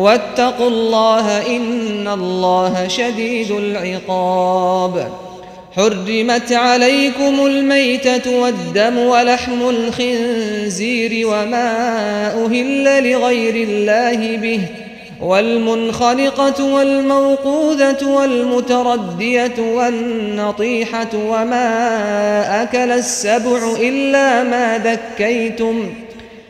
واتقوا الله إن الله شديد العقاب. حرمت عليكم الميتة والدم ولحم الخنزير وما أهل لغير الله به والمنخنقة والموقوذة والمتردية والنطيحة وما أكل السبع إلا ما ذكيتم ۖ.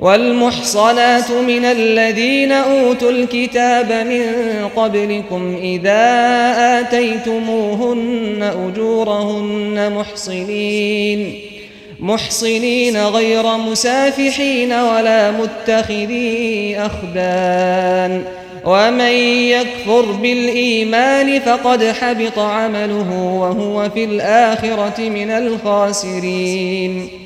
والمحصنات من الذين أوتوا الكتاب من قبلكم إذا آتيتموهن أجورهن محصنين محصنين غير مسافحين ولا متخذي أخدان. ومن يكفر بالإيمان فقد حبط عمله وهو في الآخرة من الخاسرين.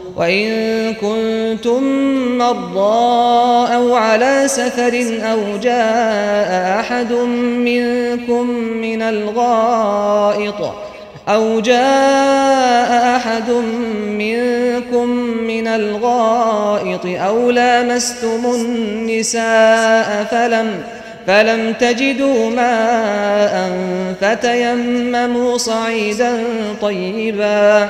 وإن كنتم مرضى أو على سفر أو جاء أحد منكم من الغائط أو جاء أحد منكم من الغائط أو لامستم النساء فلم فلم تجدوا ماء فتيمموا صعيدا طيبا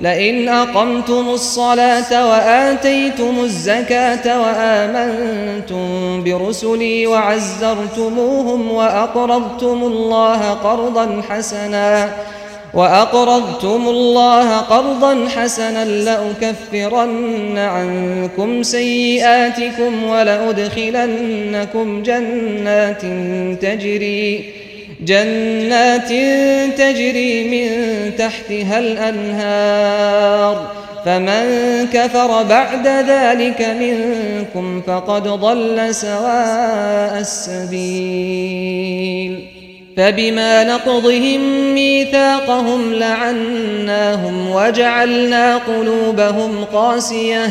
لئن أقمتم الصلاة وآتيتم الزكاة وآمنتم برسلي وعزرتموهم وأقرضتم الله قرضا حسنا وأقرضتم الله قرضا حسنا لأكفرن عنكم سيئاتكم ولأدخلنكم جنات تجري جنات تجري من تحتها الأنهار. فمن كفر بعد ذلك منكم فقد ضل سواء السبيل. فبما نقضهم ميثاقهم لعناهم وجعلنا قلوبهم قاسية.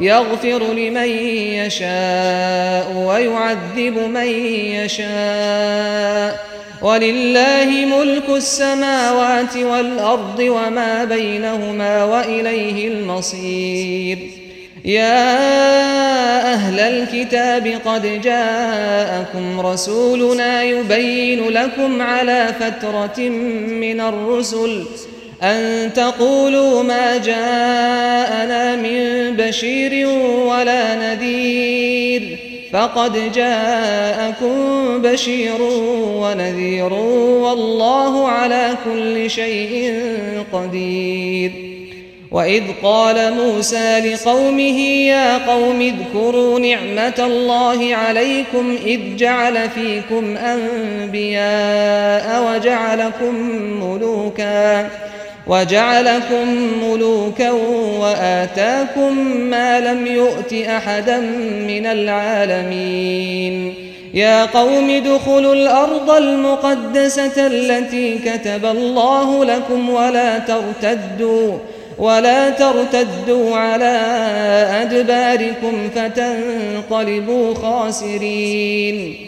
يغفر لمن يشاء ويعذب من يشاء. ولله ملك السماوات والأرض وما بينهما وإليه المصير. يا أهل الكتاب قد جاءكم رسولنا يبين لكم على فترة من الرسل أن تقولوا ما جاءنا من بشير ولا نذير فقد جاءكم بشير ونذير والله على كل شيء قدير. وإذ قال موسى لقومه يا قوم اذكروا نعمة الله عليكم إذ جعل فيكم أنبياء وجعلكم ملوكاً. وجعلكم ملوكا وآتاكم ما لم يؤت أحدا من العالمين. يا قوم ادخلوا الأرض المقدسة التي كتب الله لكم ولا ترتدوا ولا ترتدوا على أدباركم فتنقلبوا خاسرين.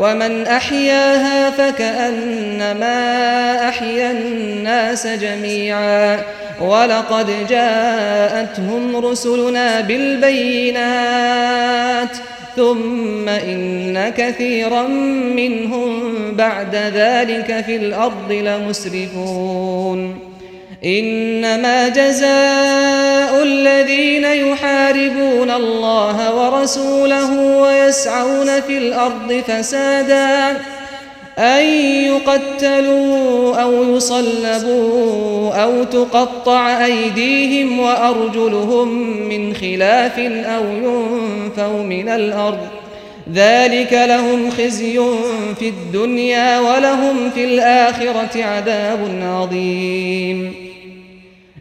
ومن أحياها فكأنما أحيا الناس جميعا ولقد جاءتهم رسلنا بالبينات ثم إن كثيرا منهم بعد ذلك في الأرض لمسرفون إنما جزاء الذين يحاربون الله ورسوله ويسعون في الأرض فسادا أن يقتلوا أو يصلبوا أو تقطع أيديهم وأرجلهم من خلاف أو ينفوا من الأرض. ذلك لهم خزي في الدنيا ولهم في الآخرة عذاب عظيم.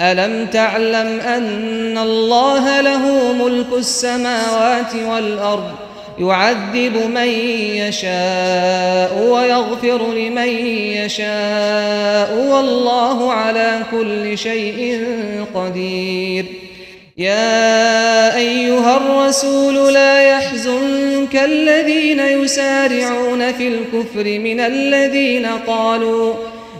ألم تعلم أن الله له ملك السماوات والأرض يعذب من يشاء ويغفر لمن يشاء والله على كل شيء قدير. يا أيها الرسول لا يحزنك الذين يسارعون في الكفر من الذين قالوا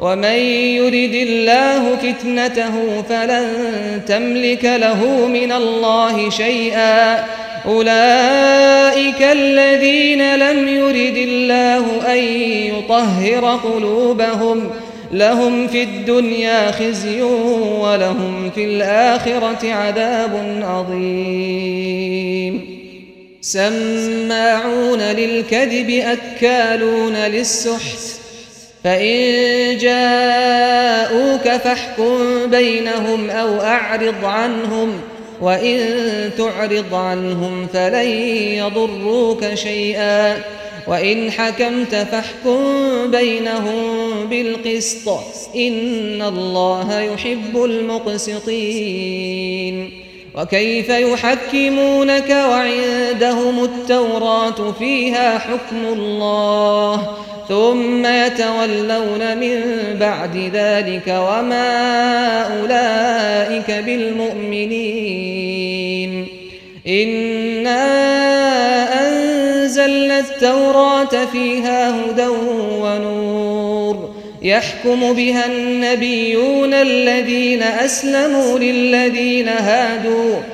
ومن يرد الله فتنته فلن تملك له من الله شيئا. أولئك الذين لم يرد الله أن يطهر قلوبهم. لهم في الدنيا خزي ولهم في الآخرة عذاب عظيم. سماعون للكذب أكالون للسحت. فإن جاءوك فاحكم بينهم أو أعرض عنهم وإن تعرض عنهم فلن يضروك شيئا وإن حكمت فاحكم بينهم بالقسط إن الله يحب المقسطين وكيف يحكمونك وعندهم التوراة فيها حكم الله ثم يتولون من بعد ذلك وما أولئك بالمؤمنين. إنا أنزلنا التوراة فيها هدى ونور. يحكم بها النبيون الذين أسلموا للذين هادوا.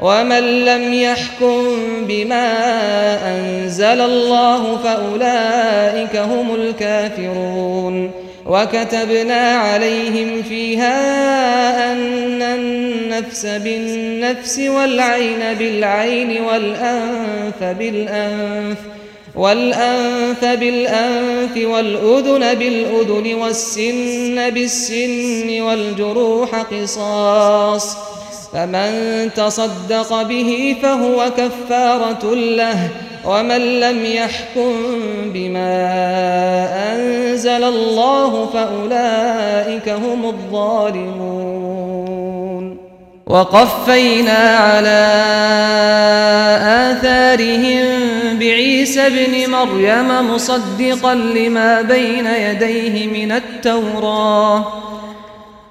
ومن لم يحكم بما أنزل الله فأولئك هم الكافرون وكتبنا عليهم فيها أن النفس بالنفس والعين بالعين والأنف بالأنف والأنف بالأنف والأذن بالأذن والسن بالسن والجروح قصاص فمن تصدق به فهو كفارة له ومن لم يحكم بما أنزل الله فأولئك هم الظالمون. وقفينا على آثارهم بعيسى ابن مريم مصدقا لما بين يديه من التوراه.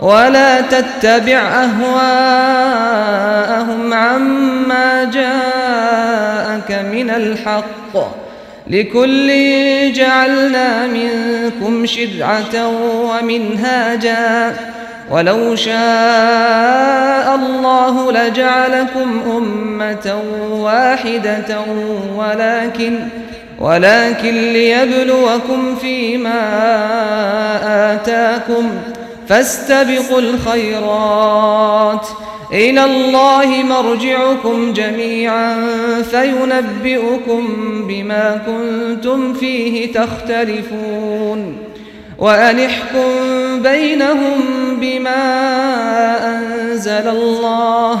ولا تتبع أهواءهم عما جاءك من الحق. لكل جعلنا منكم شرعة ومنهاجا. ولو شاء الله لجعلكم أمة واحدة ولكن ولكن ليبلوكم فيما آتاكم. فاستبقوا الخيرات. إلى الله مرجعكم جميعا فينبئكم بما كنتم فيه تختلفون. وأنحكم بينهم بما أنزل الله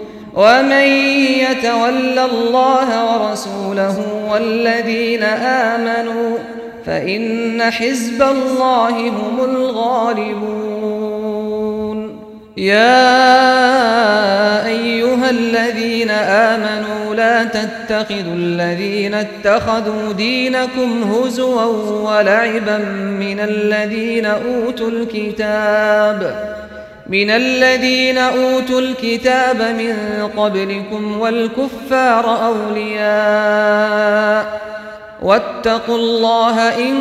ومن يتول الله ورسوله والذين آمنوا فإن حزب الله هم الغالبون. يا أيها الذين آمنوا لا تتخذوا الذين اتخذوا دينكم هزوا ولعبا من الذين أوتوا الكتاب من الذين أوتوا الكتاب من قبلكم والكفار أولياء واتقوا الله إن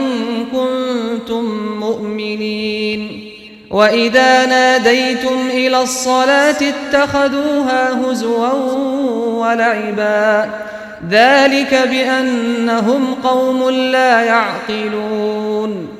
كنتم مؤمنين وإذا ناديتم إلى الصلاة اتخذوها هزوا ولعبا ذلك بأنهم قوم لا يعقلون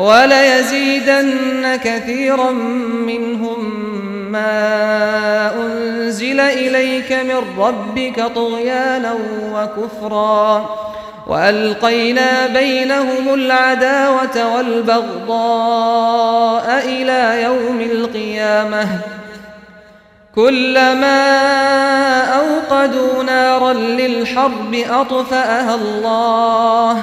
وليزيدن كثيرا منهم ما أنزل إليك من ربك طغيانا وكفرا وألقينا بينهم العداوة والبغضاء إلى يوم القيامة كلما أوقدوا نارا للحرب أطفأها الله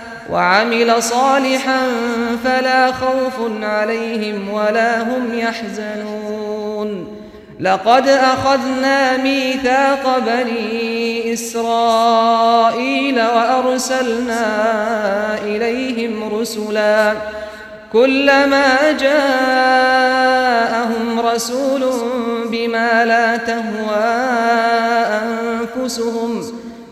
وعمل صالحا فلا خوف عليهم ولا هم يحزنون. لقد أخذنا ميثاق بني إسرائيل وأرسلنا إليهم رسلا. كلما جاءهم رسول بما لا تهوى أنفسهم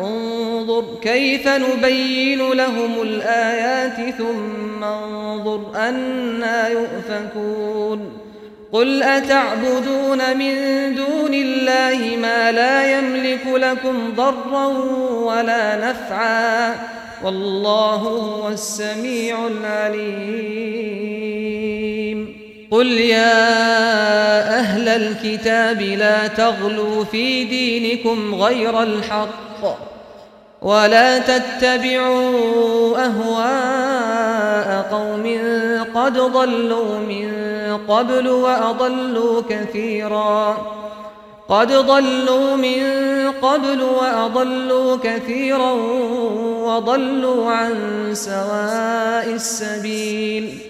انظر كيف نبين لهم الآيات ثم انظر أنا يؤفكون قل أتعبدون من دون الله ما لا يملك لكم ضرا ولا نفعا والله هو السميع العليم قل يا أهل الكتاب لا تغلوا في دينكم غير الحق ولا تتبعوا أهواء قوم قد ضلوا من قبل وأضلوا كثيرا. قد ضلوا من قبل وأضلوا كثيرا وضلوا عن سواء السبيل.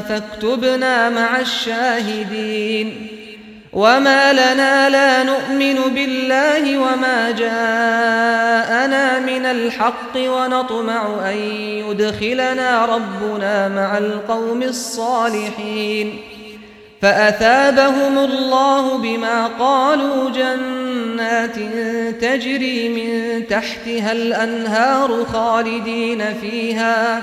فاكتبنا مع الشاهدين وما لنا لا نؤمن بالله وما جاءنا من الحق ونطمع أن يدخلنا ربنا مع القوم الصالحين فأثابهم الله بما قالوا جنات تجري من تحتها الأنهار خالدين فيها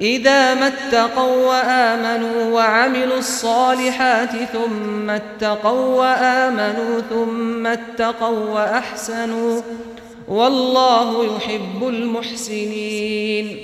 إذا ما اتقوا وآمنوا وعملوا الصالحات ثم اتقوا وآمنوا ثم اتقوا وأحسنوا والله يحب المحسنين.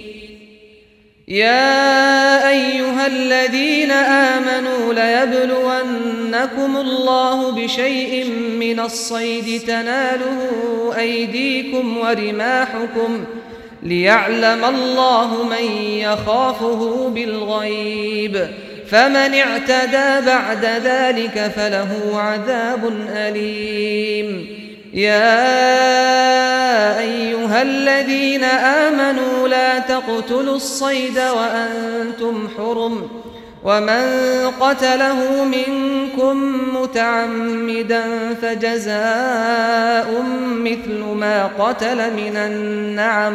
يا أيها الذين آمنوا ليبلونكم الله بشيء من الصيد تناله أيديكم ورماحكم ۖ ليعلم الله من يخافه بالغيب. فمن اعتدى بعد ذلك فله عذاب أليم. يا أيها الذين آمنوا لا تقتلوا الصيد وأنتم حرم. ومن قتله منكم متعمدا فجزاء مثل ما قتل من النعم.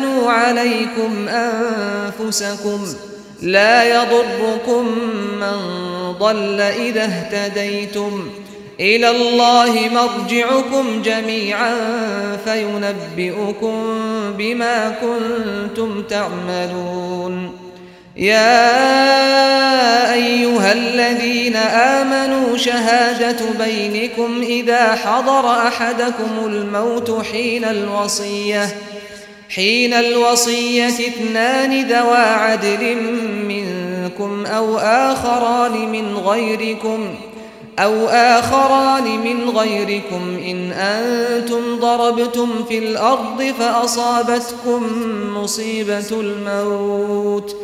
عليكم أنفسكم لا يضركم من ضل إذا اهتديتم إلى الله مرجعكم جميعا فينبئكم بما كنتم تعملون. يا أيها الذين آمنوا شهادة بينكم إذا حضر أحدكم الموت حين الوصية حين الوصية اثنان ذوى عدل منكم أو آخران من غيركم ۖ أو آخران من غيركم إن أنتم ضربتم في الأرض فأصابتكم مصيبة الموت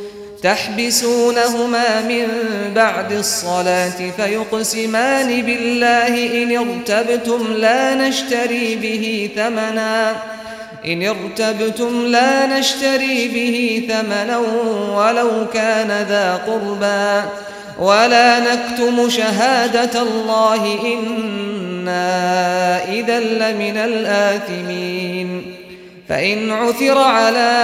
تحبسونهما من بعد الصلاة فيقسمان بالله إن ارتبتم لا نشتري به ثمنا إن ارتبتم لا نشتري به ثمنا ولو كان ذا قربى ولا نكتم شهادة الله إنا إذا لمن الآثمين. فإن عثر على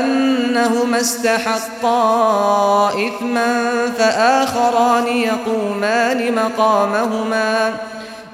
أنهما استحقا إثما فآخران يقومان مقامهما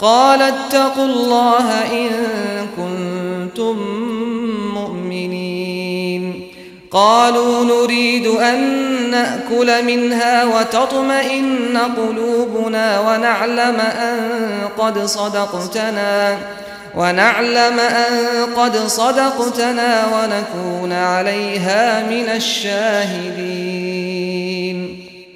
قال اتقوا الله إن كنتم مؤمنين. قالوا نريد أن نأكل منها وتطمئن قلوبنا ونعلم أن قد صدقتنا ونعلم أن قد صدقتنا ونكون عليها من الشاهدين.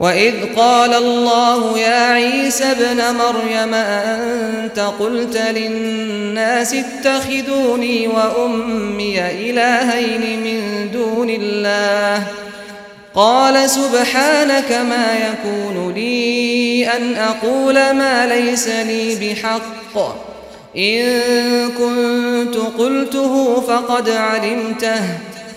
وإذ قال الله يا عيسى ابن مريم أنت قلت للناس اتخذوني وأمي إلهين من دون الله قال سبحانك ما يكون لي أن أقول ما ليس لي بحق إن كنت قلته فقد علمته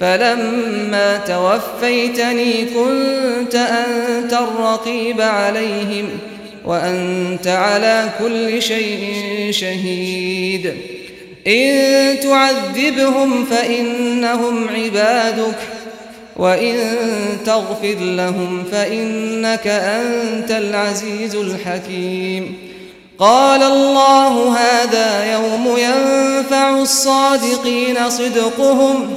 فلما توفيتني كنت أنت الرقيب عليهم وأنت على كل شيء شهيد. إن تعذبهم فإنهم عبادك وإن تغفر لهم فإنك أنت العزيز الحكيم. قال الله هذا يوم ينفع الصادقين صدقهم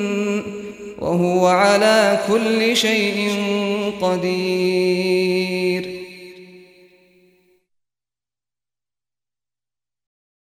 وهو على كل شيء قدير.